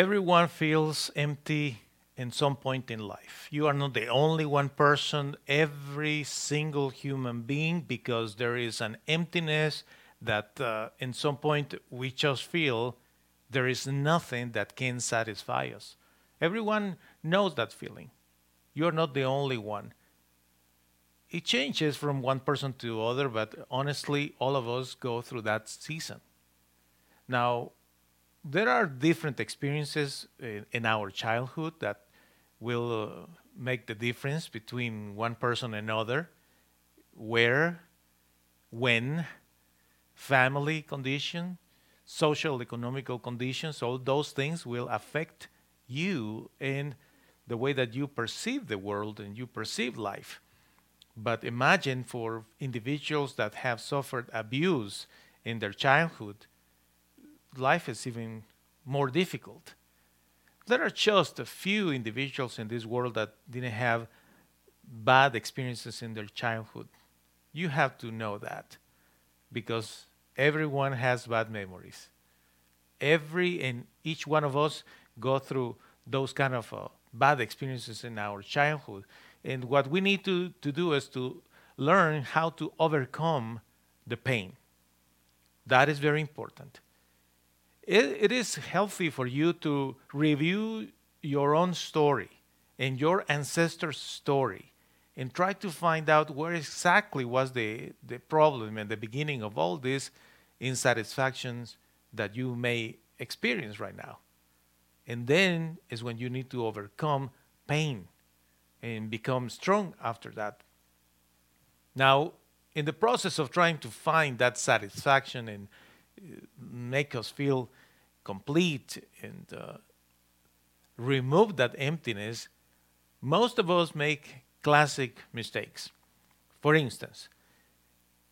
Everyone feels empty in some point in life. You are not the only one person, every single human being, because there is an emptiness that uh, in some point we just feel there is nothing that can satisfy us. Everyone knows that feeling. You're not the only one. It changes from one person to other, but honestly, all of us go through that season. Now, there are different experiences in, in our childhood that will uh, make the difference between one person and another. Where, when, family condition, social economical conditions, all those things will affect you in the way that you perceive the world and you perceive life. But imagine for individuals that have suffered abuse in their childhood, life is even more difficult. There are just a few individuals in this world that didn't have bad experiences in their childhood. You have to know that because everyone has bad memories. Every and each one of us go through those kind of uh, bad experiences in our childhood. And what we need to, to do is to learn how to overcome the pain. That is very important it, it is healthy for you to review your own story and your ancestors' story and try to find out where exactly was the, the problem and the beginning of all these insatisfactions that you may experience right now. And then is when you need to overcome pain and become strong after that. Now, in the process of trying to find that satisfaction and uh, make us feel complete and uh, remove that emptiness, most of us make classic mistakes. For instance,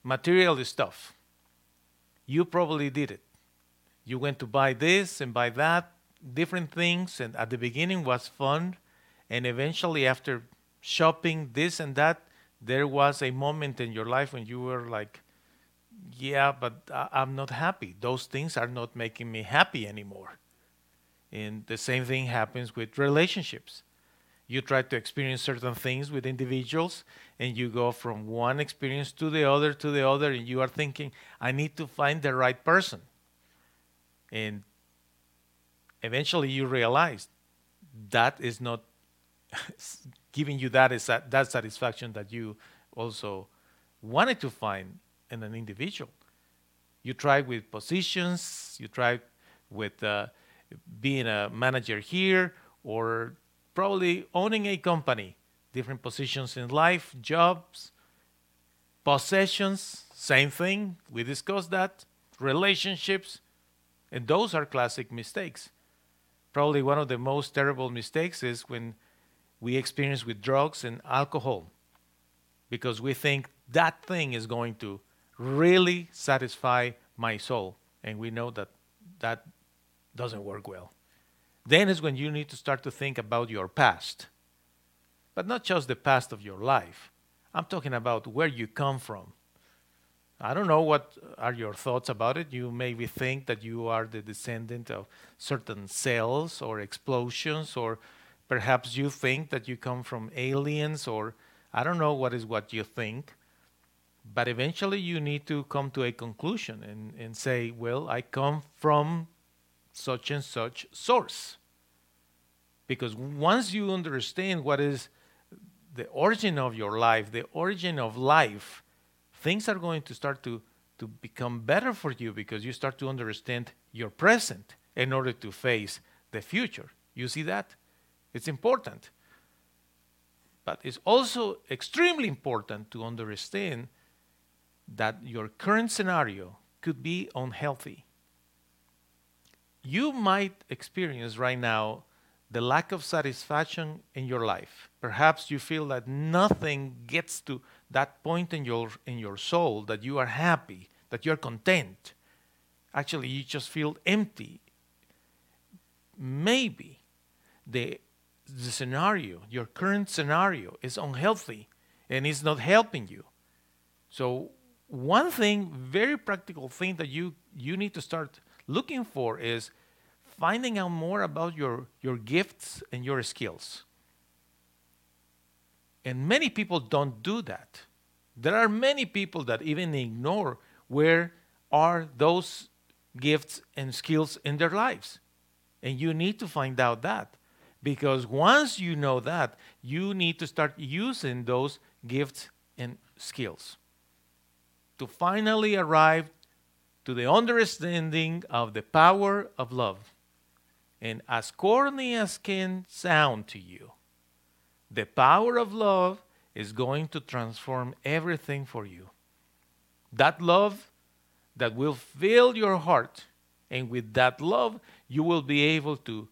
material stuff. You probably did it. You went to buy this and buy that, different things, and at the beginning was fun, and eventually after shopping this and that, there was a moment in your life when you were like, yeah, but I'm not happy. Those things are not making me happy anymore. And the same thing happens with relationships. You try to experience certain things with individuals, and you go from one experience to the other to the other, and you are thinking, I need to find the right person. And eventually you realize that is not giving you that, that satisfaction that you also wanted to find in an individual. You try with positions, you try with uh, being a manager here, or probably owning a company, different positions in life, jobs, possessions, same thing. We discussed that. Relationships, and those are classic mistakes. Probably one of the most terrible mistakes is when we experience with drugs and alcohol because we think that thing is going to really satisfy my soul. And we know that that doesn't work well. Then is when you need to start to think about your past. But not just the past of your life. I'm talking about where you come from. I don't know what are your thoughts about it. You maybe think that you are the descendant of certain cells or explosions, or perhaps you think that you come from aliens, or I don't know what is what you think. But eventually you need to come to a conclusion and, and say, well, I come from such and such source. Because once you understand what is the origin of your life, the origin of life, things are going to start to, to become better for you because you start to understand your present in order to face the future. You see that? It's important. But it's also extremely important to understand that your current scenario could be unhealthy. You might experience right now the lack of satisfaction in your life. Perhaps you feel that nothing gets to that point in your in your soul that you are happy, that you're content. Actually, you just feel empty. Maybe the the scenario, your current scenario is unhealthy and it's not helping you. So one thing, very practical thing that you you need to start looking for is finding out more about your, your gifts and your skills. And many people don't do that. There are many people that even ignore where are those gifts and skills in their lives. And you need to find out that. Because once you know that, you need to start using those gifts and skills to finally arrive to the understanding of the power of love. And as corny as can sound to you, the power of love is going to transform everything for you. That love that will fill your heart, and with that love, you will be able to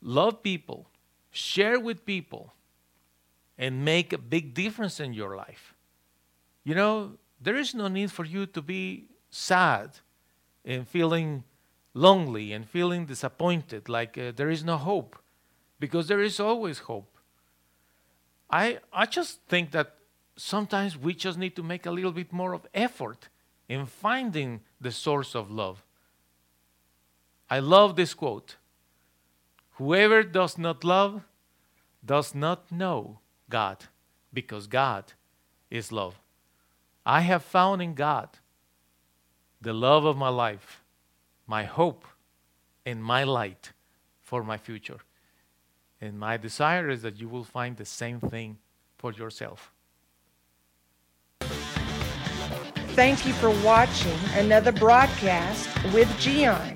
love people, share with people, and make a big difference in your life. You know, there is no need for you to be sad and feeling lonely and feeling disappointed, like uh, there is no hope, because there is always hope. I, I just think that sometimes we just need to make a little bit more of effort in finding the source of love. I love this quote Whoever does not love does not know God, because God is love. I have found in God the love of my life my hope and my light for my future. And my desire is that you will find the same thing for yourself. Thank you for watching another broadcast with Gian.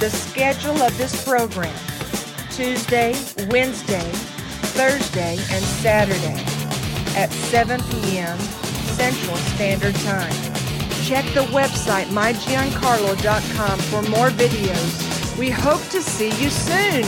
The schedule of this program Tuesday, Wednesday, Thursday, and Saturday at 7 p.m. Central Standard Time. Check the website mygiancarlo.com for more videos. We hope to see you soon.